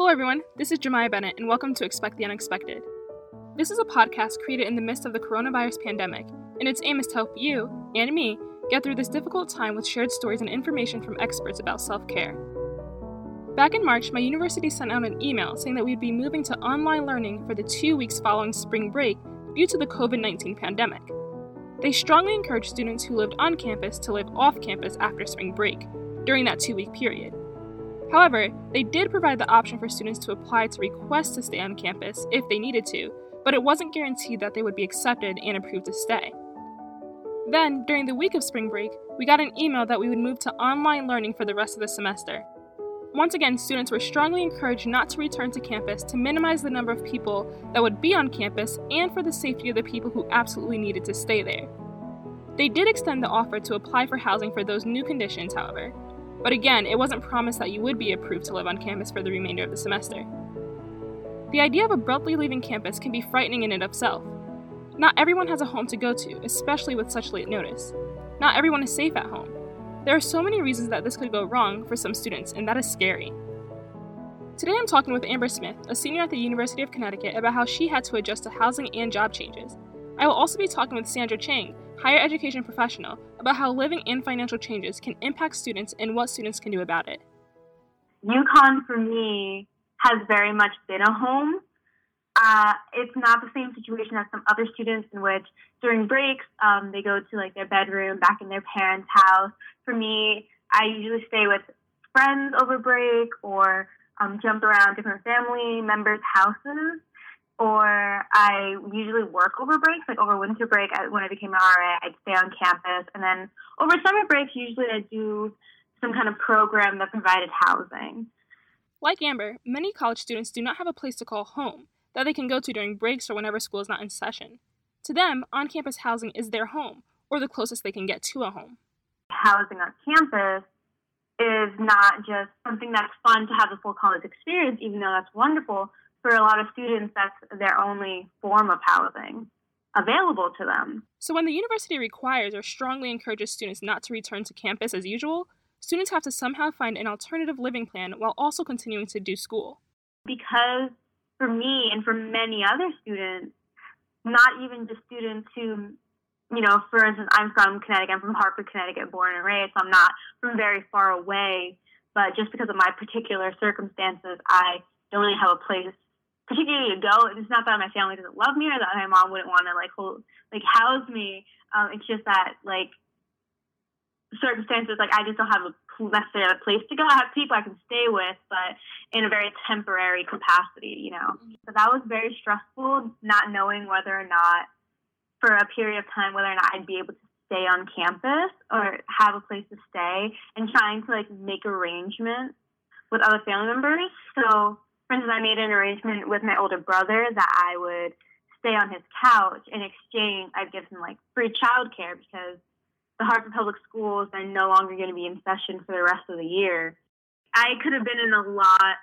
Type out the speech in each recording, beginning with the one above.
Hello, everyone. This is Jemiah Bennett, and welcome to Expect the Unexpected. This is a podcast created in the midst of the coronavirus pandemic, and its aim is to help you and me get through this difficult time with shared stories and information from experts about self care. Back in March, my university sent out an email saying that we'd be moving to online learning for the two weeks following spring break due to the COVID 19 pandemic. They strongly encouraged students who lived on campus to live off campus after spring break during that two week period. However, they did provide the option for students to apply to request to stay on campus if they needed to, but it wasn't guaranteed that they would be accepted and approved to stay. Then, during the week of spring break, we got an email that we would move to online learning for the rest of the semester. Once again, students were strongly encouraged not to return to campus to minimize the number of people that would be on campus and for the safety of the people who absolutely needed to stay there. They did extend the offer to apply for housing for those new conditions, however, but again, it wasn't promised that you would be approved to live on campus for the remainder of the semester. The idea of abruptly leaving campus can be frightening in and of itself. Not everyone has a home to go to, especially with such late notice. Not everyone is safe at home. There are so many reasons that this could go wrong for some students, and that is scary. Today I'm talking with Amber Smith, a senior at the University of Connecticut, about how she had to adjust to housing and job changes. I will also be talking with Sandra Chang, higher education professional, about how living and financial changes can impact students and what students can do about it. UConn for me has very much been a home. Uh, it's not the same situation as some other students in which during breaks um, they go to like their bedroom back in their parents' house. For me, I usually stay with friends over break or um, jump around different family members' houses or I usually work over breaks, like over winter break when I became an RA, I'd stay on campus. And then over summer breaks, usually I do some kind of program that provided housing. Like Amber, many college students do not have a place to call home that they can go to during breaks or whenever school is not in session. To them, on campus housing is their home, or the closest they can get to a home. Housing on campus is not just something that's fun to have the full college experience, even though that's wonderful, for a lot of students, that's their only form of housing available to them. So, when the university requires or strongly encourages students not to return to campus as usual, students have to somehow find an alternative living plan while also continuing to do school. Because for me and for many other students, not even just students who, you know, for instance, I'm from Connecticut, I'm from Hartford, Connecticut, born and raised, so I'm not from very far away, but just because of my particular circumstances, I don't really have a place particularly go. It's not that my family doesn't love me or that my mom wouldn't want to like hold like house me. Um, it's just that like circumstances like I just don't have a necessarily a place to go. I have people I can stay with, but in a very temporary capacity, you know. So that was very stressful, not knowing whether or not for a period of time whether or not I'd be able to stay on campus or have a place to stay and trying to like make arrangements with other family members. So for instance, I made an arrangement with my older brother that I would stay on his couch. In exchange, I'd give him like free childcare because the Hartford Public Schools are no longer going to be in session for the rest of the year. I could have been in a lot.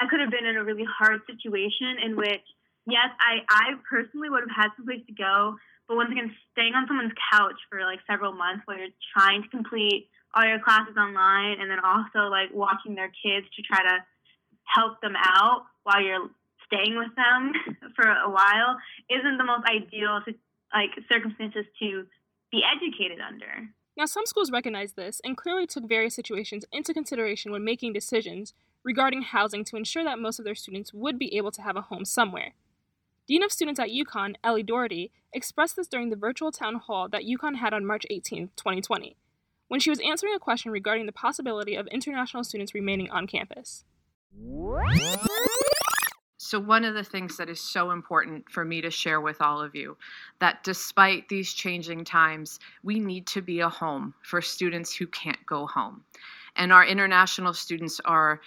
I could have been in a really hard situation in which, yes, I, I personally would have had some place to go, but once again, staying on someone's couch for like several months while you're trying to complete all your classes online and then also like watching their kids to try to help them out while you're staying with them for a while isn't the most ideal like circumstances to be educated under. Now, some schools recognize this and clearly took various situations into consideration when making decisions regarding housing to ensure that most of their students would be able to have a home somewhere. Dean of Students at UConn, Ellie Daugherty, expressed this during the virtual town hall that UConn had on March 18, 2020, when she was answering a question regarding the possibility of international students remaining on campus. So, one of the things that is so important for me to share with all of you that despite these changing times, we need to be a home for students who can't go home. And our international students are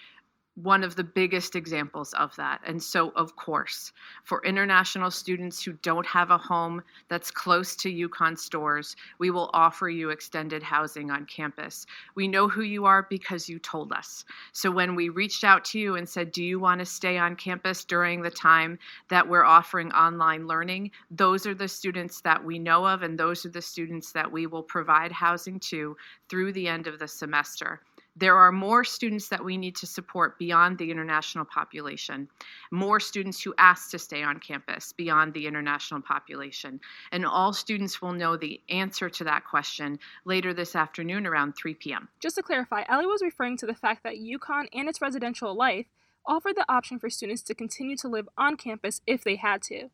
one of the biggest examples of that. And so, of course, for international students who don't have a home that's close to UConn Storrs, we will offer you extended housing on campus. We know who you are because you told us. So, when we reached out to you and said, Do you want to stay on campus during the time that we're offering online learning? Those are the students that we know of, and those are the students that we will provide housing to through the end of the semester. There are more students that we need to support beyond the international population, more students who ask to stay on campus beyond the international population. And all students will know the answer to that question later this afternoon around 3 p.m. Just to clarify, Ellie was referring to the fact that UConn and its residential life offered the option for students to continue to live on campus if they had to.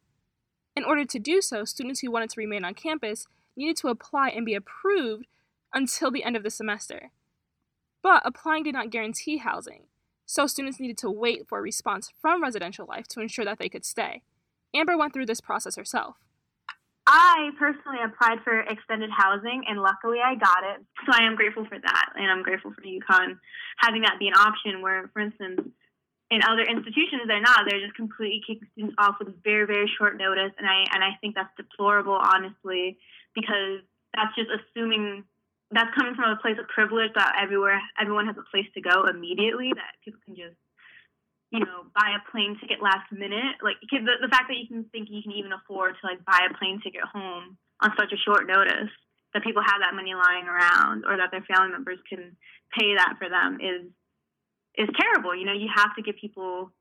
In order to do so, students who wanted to remain on campus needed to apply and be approved until the end of the semester. But applying did not guarantee housing, so students needed to wait for a response from residential life to ensure that they could stay. Amber went through this process herself. I personally applied for extended housing and luckily I got it. So I am grateful for that and I'm grateful for UConn having that be an option where, for instance, in other institutions they're not. They're just completely kicking students off with very, very short notice and I and I think that's deplorable honestly because that's just assuming that's coming from a place of privilege that everywhere everyone has a place to go immediately that people can just you know buy a plane ticket last minute. Like the, the fact that you can think you can even afford to like buy a plane ticket home on such a short notice that people have that money lying around or that their family members can pay that for them is is terrible. You know you have to give people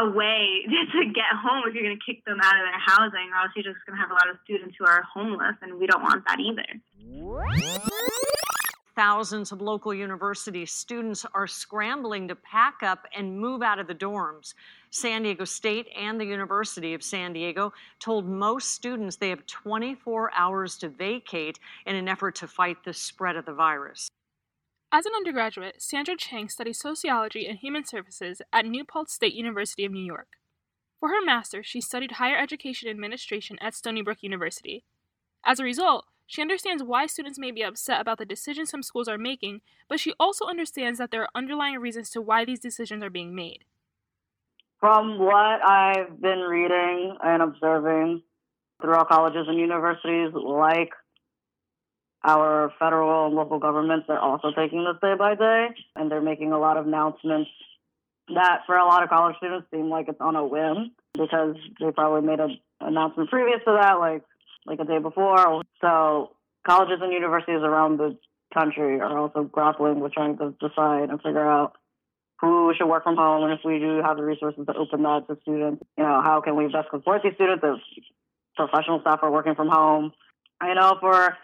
a way to get home if you're going to kick them out of their housing, or else you're just going to have a lot of students who are homeless, and we don't want that either. Thousands of local university students are scrambling to pack up and move out of the dorms. San Diego State and the University of San Diego told most students they have 24 hours to vacate in an effort to fight the spread of the virus. As an undergraduate, Sandra Chang studied sociology and human services at New Paltz State University of New York. For her master's, she studied higher education administration at Stony Brook University. As a result, she understands why students may be upset about the decisions some schools are making, but she also understands that there are underlying reasons to why these decisions are being made. From what I've been reading and observing throughout colleges and universities, like our federal and local governments are also taking this day by day, and they're making a lot of announcements that for a lot of college students seem like it's on a whim because they probably made an announcement previous to that, like like a day before. So colleges and universities around the country are also grappling with trying to decide and figure out who should work from home and if we do have the resources to open that to students, you know, how can we best support these students if professional staff are working from home. I know for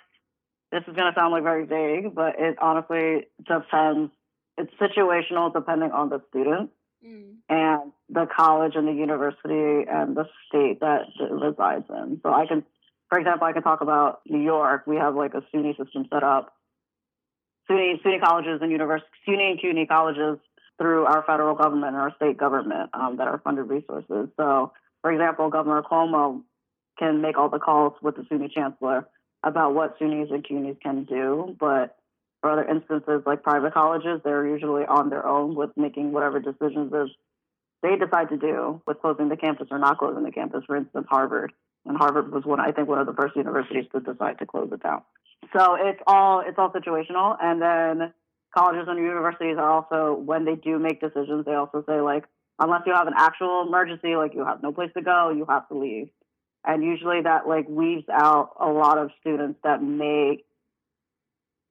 this is going to sound like very vague, but it honestly depends. It's situational depending on the student mm. and the college and the university and the state that it resides in. So I can, for example, I can talk about New York. We have like a SUNY system set up. SUNY, SUNY colleges and universities, SUNY and CUNY colleges through our federal government and our state government um, that are funded resources. So, for example, Governor Cuomo can make all the calls with the SUNY chancellor about what SUNYs and CUNYs can do, but for other instances like private colleges, they're usually on their own with making whatever decisions they decide to do with closing the campus or not closing the campus. For instance, Harvard, and Harvard was one I think one of the first universities to decide to close it down. So it's all it's all situational, and then colleges and universities are also when they do make decisions, they also say like unless you have an actual emergency, like you have no place to go, you have to leave and usually that like weaves out a lot of students that may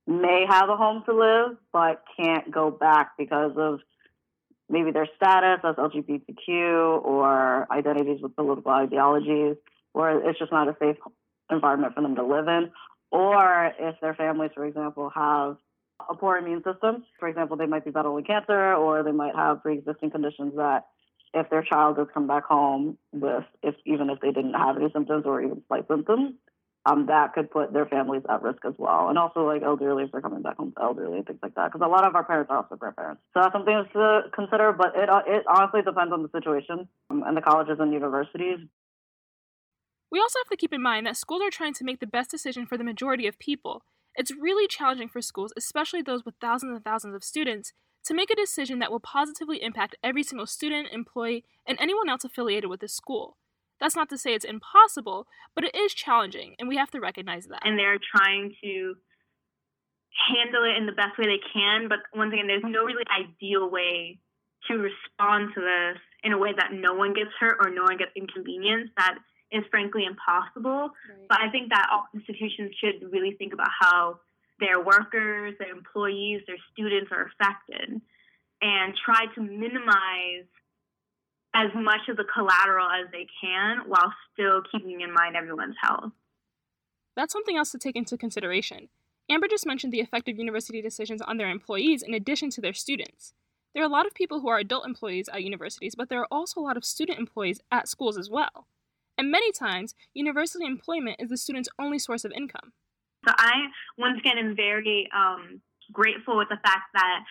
may have a home to live but can't go back because of maybe their status as LGBTQ or identities with political ideologies, or it's just not a safe environment for them to live in, or if their families, for example, have a poor immune system. For example, they might be battling cancer or they might have pre-existing conditions that if their child does come back home with, if even if they didn't have any symptoms or even slight symptoms, um, that could put their families at risk as well. And also like elderly if they're coming back home elderly and things like that. Because a lot of our parents are also grandparents. So that's something to consider. But it, it honestly depends on the situation um, and the colleges and universities. We also have to keep in mind that schools are trying to make the best decision for the majority of people. It's really challenging for schools, especially those with thousands and thousands of students, to make a decision that will positively impact every single student, employee, and anyone else affiliated with the school. That's not to say it's impossible, but it is challenging, and we have to recognize that. And they're trying to handle it in the best way they can, but once again, there's no really ideal way to respond to this in a way that no one gets hurt or no one gets inconvenienced. That is frankly impossible. Right. But I think that all institutions should really think about how their workers, their employees, their students are affected, and try to minimize as much of the collateral as they can while still keeping in mind everyone's health. That's something else to take into consideration. Amber just mentioned the effect of university decisions on their employees in addition to their students. There are a lot of people who are adult employees at universities, but there are also a lot of student employees at schools as well. And many times, university employment is the student's only source of income. So I, once again, am very um, grateful with the fact that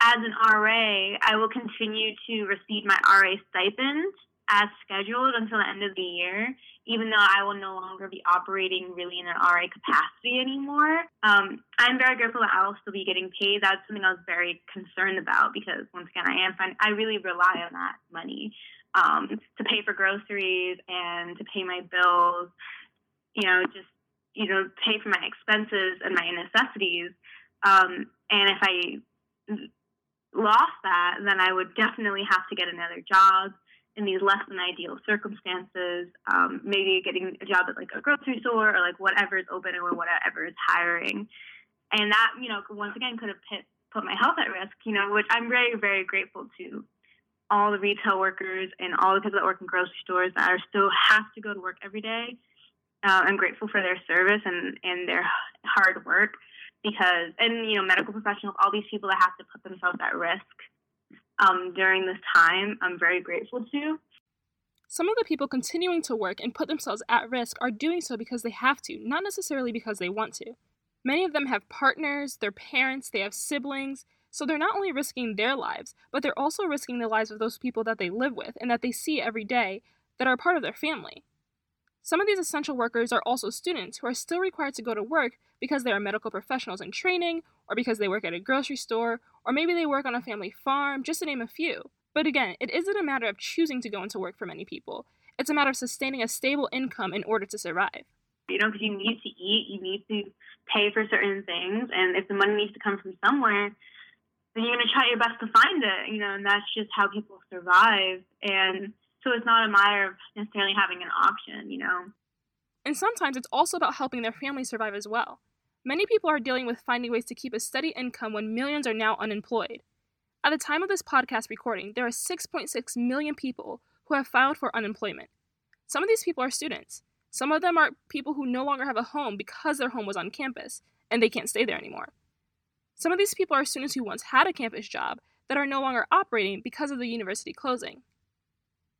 as an RA, I will continue to receive my RA stipend as scheduled until the end of the year, even though I will no longer be operating really in an RA capacity anymore. Um, I'm very grateful that I will still be getting paid. That's something I was very concerned about because once again, I am I really rely on that money um, to pay for groceries and to pay my bills. You know, just you know, pay for my expenses and my necessities. Um, and if I lost that, then I would definitely have to get another job in these less than ideal circumstances, um, maybe getting a job at like a grocery store or like whatever is open or whatever is hiring. And that, you know, once again could have put, put my health at risk, you know, which I'm very, very grateful to all the retail workers and all the people that work in grocery stores that are still have to go to work every day. Uh, I'm grateful for their service and, and their hard work because, and, you know, medical professionals, all these people that have to put themselves at risk um, during this time, I'm very grateful to. Some of the people continuing to work and put themselves at risk are doing so because they have to, not necessarily because they want to. Many of them have partners, their parents, they have siblings, so they're not only risking their lives, but they're also risking the lives of those people that they live with and that they see every day that are part of their family. Some of these essential workers are also students who are still required to go to work because they are medical professionals in training, or because they work at a grocery store, or maybe they work on a family farm, just to name a few. But again, it isn't a matter of choosing to go into work for many people. It's a matter of sustaining a stable income in order to survive. You know, because you need to eat, you need to pay for certain things, and if the money needs to come from somewhere, then you're going to try your best to find it, you know, and that's just how people survive. And so it's not a matter of necessarily having an option, you know. And sometimes it's also about helping their family survive as well. Many people are dealing with finding ways to keep a steady income when millions are now unemployed. At the time of this podcast recording, there are 6.6 million people who have filed for unemployment. Some of these people are students. Some of them are people who no longer have a home because their home was on campus and they can't stay there anymore. Some of these people are students who once had a campus job that are no longer operating because of the university closing.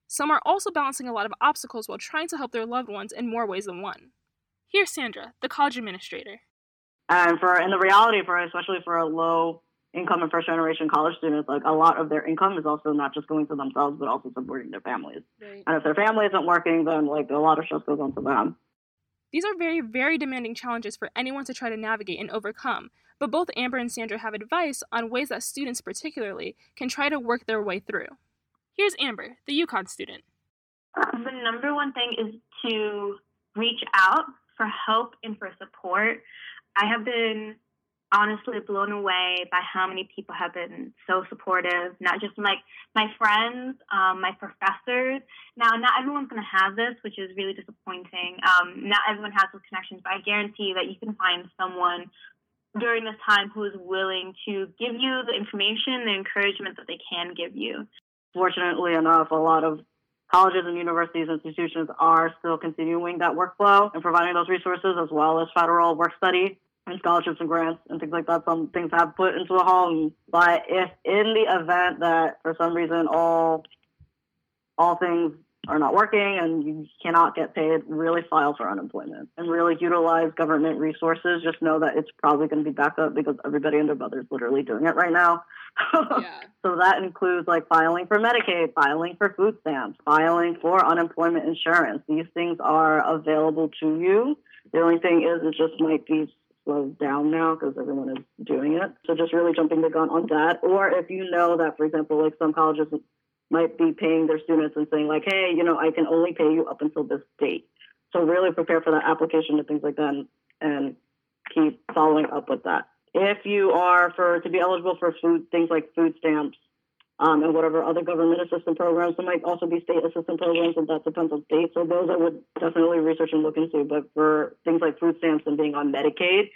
Some are also balancing a lot of obstacles while trying to help their loved ones in more ways than one. Here's Sandra, the college administrator. And for in the reality for especially for a low income and first generation college students, like a lot of their income is also not just going to themselves but also supporting their families. Right. And if their family isn't working, then like a lot of stress goes on to them. These are very, very demanding challenges for anyone to try to navigate and overcome, but both Amber and Sandra have advice on ways that students, particularly, can try to work their way through. Here's Amber, the UConn student. The number one thing is to reach out for help and for support. I have been honestly blown away by how many people have been so supportive, not just like my friends, um, my professors. Now, not everyone's going to have this, which is really disappointing. Um, not everyone has those connections, but I guarantee that you can find someone during this time who is willing to give you the information, the encouragement that they can give you fortunately enough, a lot of colleges and universities institutions are still continuing that workflow and providing those resources as well as federal work study and scholarships and grants and things like that. Some things have put into the home. But if in the event that for some reason all all things are not working and you cannot get paid, really file for unemployment and really utilize government resources. Just know that it's probably going to be back up because everybody and their mother is literally doing it right now. yeah. So that includes like filing for Medicaid, filing for food stamps, filing for unemployment insurance. These things are available to you. The only thing is, it just might be slowed down now because everyone is doing it. So just really jumping the gun on that. Or if you know that, for example, like some colleges might be paying their students and saying like, hey, you know, I can only pay you up until this date. So really prepare for that application and things like that, and, and keep following up with that. If you are for to be eligible for food things like food stamps um, and whatever other government assistance programs, there might also be state assistance programs, and that depends on state. So those I would definitely research and look into. But for things like food stamps and being on Medicaid,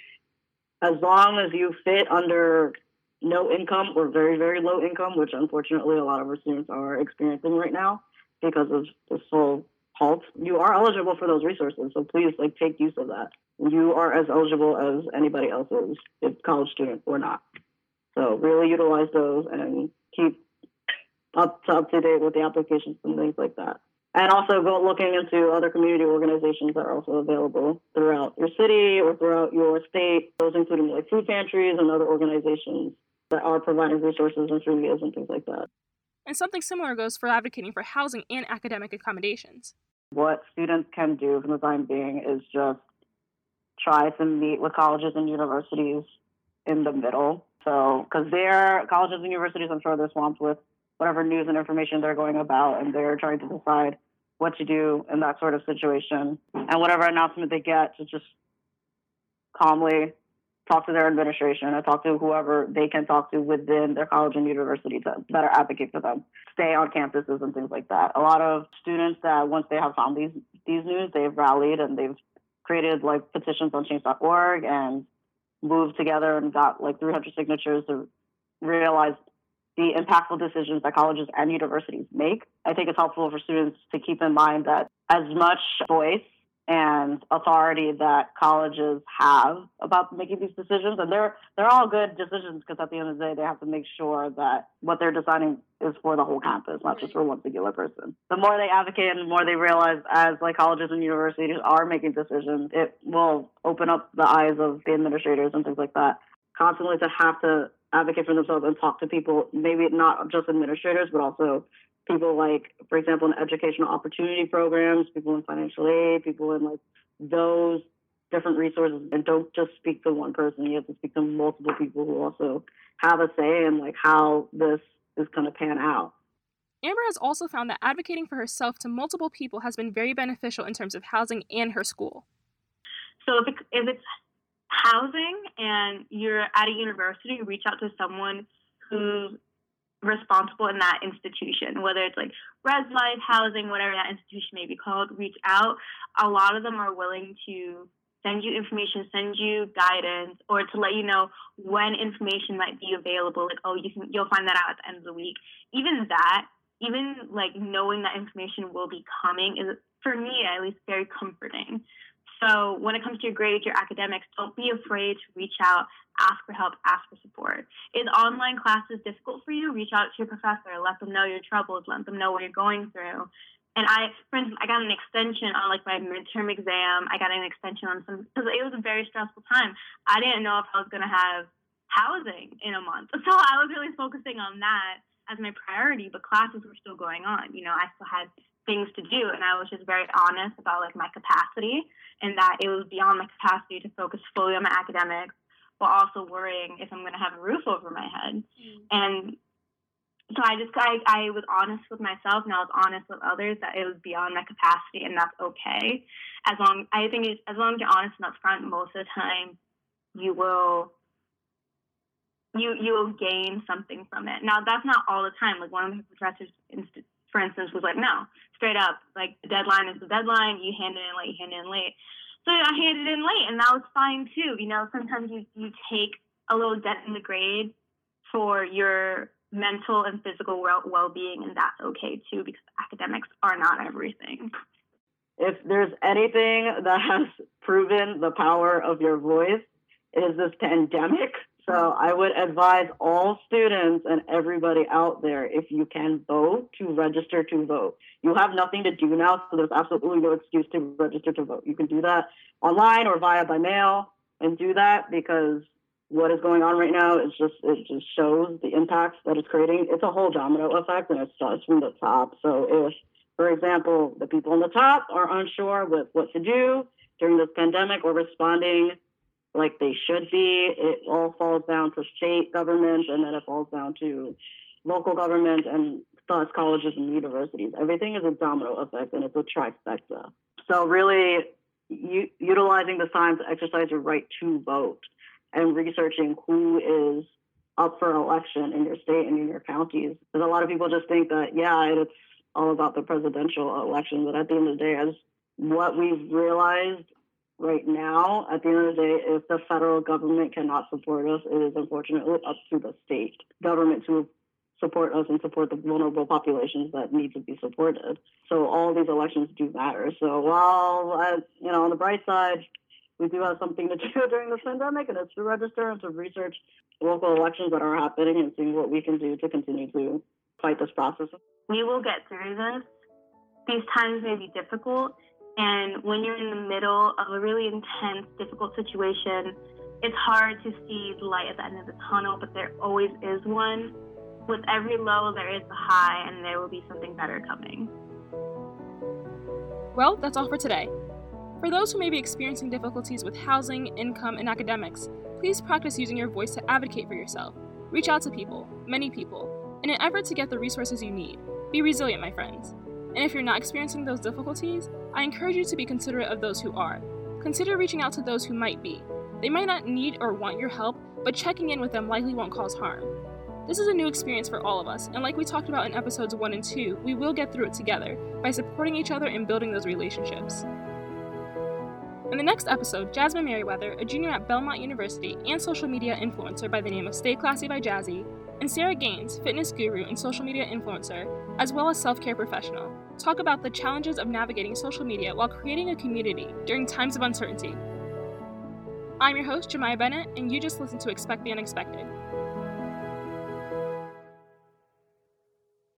as long as you fit under no income or very, very low income, which unfortunately a lot of our students are experiencing right now because of this whole halt, you are eligible for those resources. So please like take use of that. You are as eligible as anybody else is, if college student or not. So really utilize those and keep up to up to date with the applications and things like that. And also go looking into other community organizations that are also available throughout your city or throughout your state, those including like food pantries and other organizations that are providing resources and free meals and things like that. And something similar goes for advocating for housing and academic accommodations. What students can do for the time being is just try to meet with colleges and universities in the middle. So, because their colleges and universities, I'm sure they're swamped with whatever news and information they're going about, and they're trying to decide what to do in that sort of situation. And whatever announcement they get, to just calmly talk to their administration and talk to whoever they can talk to within their college and university to better advocate for them. Stay on campuses and things like that. A lot of students that once they have found these these news, they've rallied and they've created like petitions on change.org and moved together and got like 300 signatures to realize the impactful decisions that colleges and universities make. I think it's helpful for students to keep in mind that as much voice and authority that colleges have about making these decisions, and they're they're all good decisions because at the end of the day, they have to make sure that what they're deciding is for the whole campus, not just for one singular person. The more they advocate and the more they realize, as like colleges and universities are making decisions, it will open up the eyes of the administrators and things like that. Constantly to have to advocate for themselves and talk to people, maybe not just administrators, but also people like, for example, in educational opportunity programs, people in financial aid, people in like those different resources. And don't just speak to one person. You have to speak to multiple people who also have a say in like how this is going to pan out. Amber has also found that advocating for herself to multiple people has been very beneficial in terms of housing and her school. So if, it, if it's housing and you're at a university, reach out to someone who's responsible in that institution, whether it's like Res Life, housing, whatever that institution may be called, reach out. A lot of them are willing to send you information, send you guidance, or to let you know when information might be available. Like, oh, you can you'll find that out at the end of the week. Even that, even like knowing that information will be coming is for me at least very comforting. So when it comes to your grades, your academics, don't be afraid to reach out, ask for help, ask for support. Is online classes difficult for you? Reach out to your professor, let them know your troubles, let them know what you're going through. And I, for instance, I got an extension on like my midterm exam. I got an extension on some because it was a very stressful time. I didn't know if I was going to have housing in a month, so I was really focusing on that as my priority. But classes were still going on. You know, I still had things to do and I was just very honest about like my capacity and that it was beyond my capacity to focus fully on my academics while also worrying if I'm going to have a roof over my head. Mm. And so I just I, I was honest with myself and I was honest with others that it was beyond my capacity and that's okay. As long I think as long as you're honest and upfront most of the time you will you you will gain something from it. Now that's not all the time. Like one of my professors for instance, was like, no, straight up, like the deadline is the deadline. You hand it in late, you hand it in late. So I handed in late, and that was fine too. You know, sometimes you you take a little dent in the grade for your mental and physical well being, and that's okay too because academics are not everything. If there's anything that has proven the power of your voice, it is this pandemic so I would advise all students and everybody out there, if you can vote, to register to vote. You have nothing to do now, so there's absolutely no excuse to register to vote. You can do that online or via by mail and do that because what is going on right now is just it just shows the impacts that it's creating. It's a whole domino effect and it starts from the top. So if, for example, the people on the top are unsure with what to do during this pandemic or responding like they should be. It all falls down to state government and then it falls down to local government and thus colleges and universities. Everything is a domino effect and it's a trifecta. So really u- utilizing the time to exercise your right to vote and researching who is up for election in your state and in your counties. Because a lot of people just think that, yeah, it's all about the presidential election. But at the end of the day, as what we've realized right now, at the end of the day, if the federal government cannot support us, it is unfortunately up to the state government to support us and support the vulnerable populations that need to be supported. So all these elections do matter. So while, uh, you know, on the bright side, we do have something to do during this pandemic, and it's to register and to research local elections that are happening and seeing what we can do to continue to fight this process. We will get through this. These times may be difficult, and when you're in the middle of a really intense, difficult situation, it's hard to see the light at the end of the tunnel, but there always is one with every low, there is a high, and there will be something better coming. Well, that's all for today. For those who may be experiencing difficulties with housing, income, and academics, please practice using your voice to advocate for yourself. Reach out to people, many people, in an effort to get the resources you need. Be resilient, my friends. And if you're not experiencing those difficulties, I encourage you to be considerate of those who are. Consider reaching out to those who might be. They might not need or want your help, but checking in with them likely won't cause harm. This is a new experience for all of us, and like we talked about in episodes 1 and 2, we will get through it together by supporting each other and building those relationships. In the next episode, Jasmine Merriweather, a junior at Belmont University and social media influencer by the name of Stay Classy by Jazzy, and Sarah Gaines, fitness guru and social media influencer, as well as self care professional, talk about the challenges of navigating social media while creating a community during times of uncertainty. I'm your host, Jemiah Bennett, and you just listened to Expect the Unexpected.